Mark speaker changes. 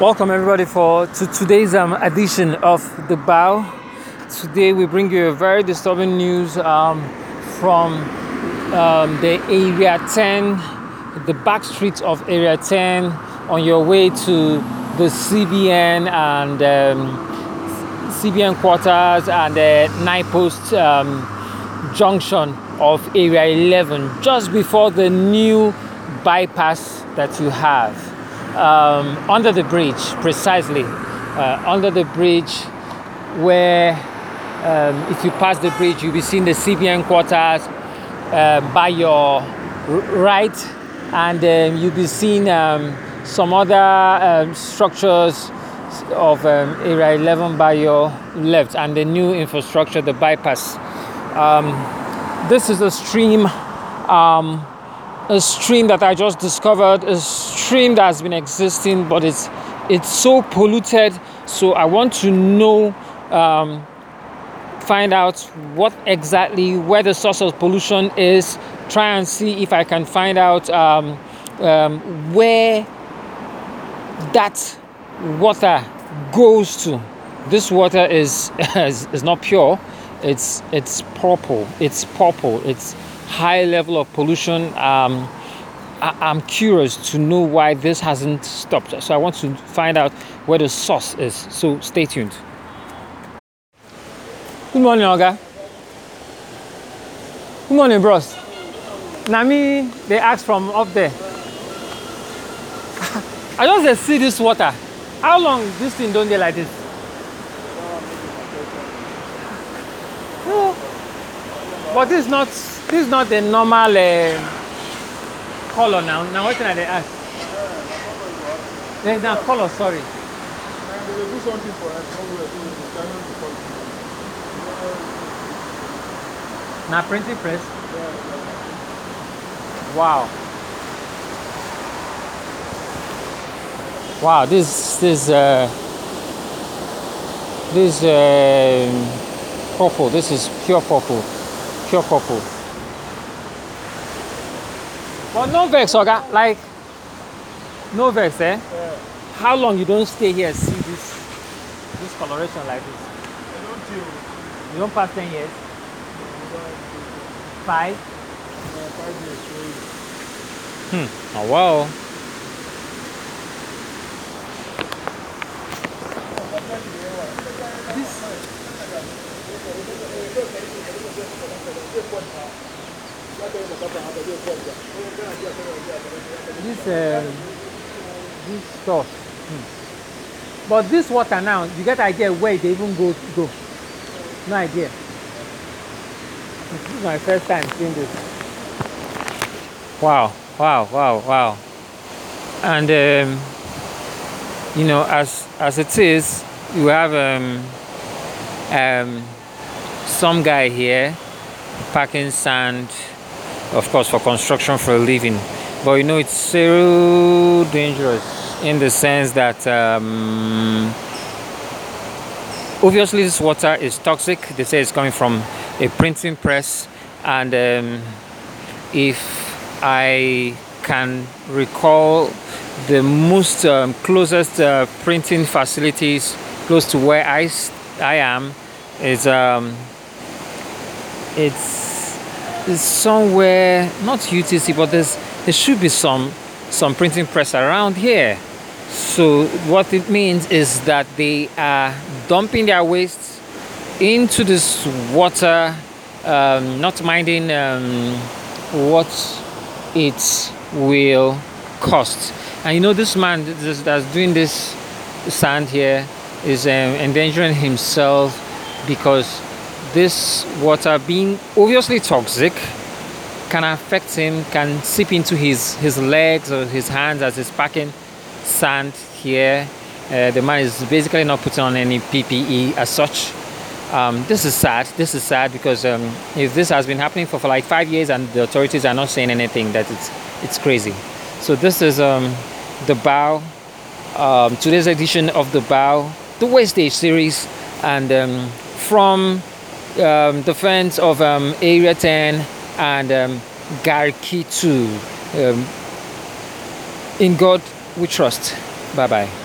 Speaker 1: Welcome everybody for to today's um, edition of the Bow. Today we bring you a very disturbing news um, from um, the Area 10, the back streets of Area 10, on your way to the CBN and um, CBN quarters and the Nine Post um, junction of Area 11, just before the new bypass that you have um, under the bridge, precisely uh, under the bridge, where um, if you pass the bridge, you'll be seeing the CBN quarters uh, by your right, and um, you'll be seeing um, some other um, structures of um, Area 11 by your left, and the new infrastructure, the bypass. this is a stream a stream that I just discovered, a stream that has been existing, but it's it's so polluted. So I want to know, um, find out what exactly where the source of pollution is. Try and see if I can find out um, um, where that water goes to. This water is, is is not pure. It's it's purple. It's purple. It's high level of pollution. Um, I, am curious to know why this hasn't stopped. So I want to find out where the source is. So stay tuned. Good morning, Oga. Good morning, bros. Nami, they asked from up there. I just see this water. How long this thing don't get like this? But this is not this is not the normal uh, color now. Now what can I ask? There's now color, sorry. Now printing press? Wow. Wow, this this uh this uh, purple, this is pure purple. Pure purple. But no vex, Oga. Like, no vex, eh? Yeah. How long you don't stay here see this this coloration like this?
Speaker 2: I don't feel.
Speaker 1: You don't pass 10 years? Five?
Speaker 2: Yeah, five years,
Speaker 1: Hmm. Oh, wow. This uh, this stuff. Hmm. But this water now, you get idea where they even go go. No idea. This is my first time seeing this. Wow, wow, wow, wow. And um, you know, as as it is, you have um, um, some guy here packing sand of course for construction for a living. But you know it's so dangerous in the sense that um, obviously this water is toxic. They say it's coming from a printing press. And um, if i can recall the most um, closest uh, printing facilities close to where i, I am is um, it's is somewhere not UTC, but there's there should be some some printing press around here. So what it means is that they are dumping their waste into this water, um, not minding um, what it will cost. And you know, this man that's doing this sand here is um, endangering himself because this water being obviously toxic can affect him, can seep into his, his legs or his hands as he's packing sand here. Uh, the man is basically not putting on any PPE as such. Um, this is sad. This is sad because um, if this has been happening for, for like five years and the authorities are not saying anything, that it's it's crazy. So this is um, the bow. Um, today's edition of the bow, the Wednesday series, and um, from um, the fans of um, Area 10 and um, Garki 2. Um, in God we trust. Bye bye.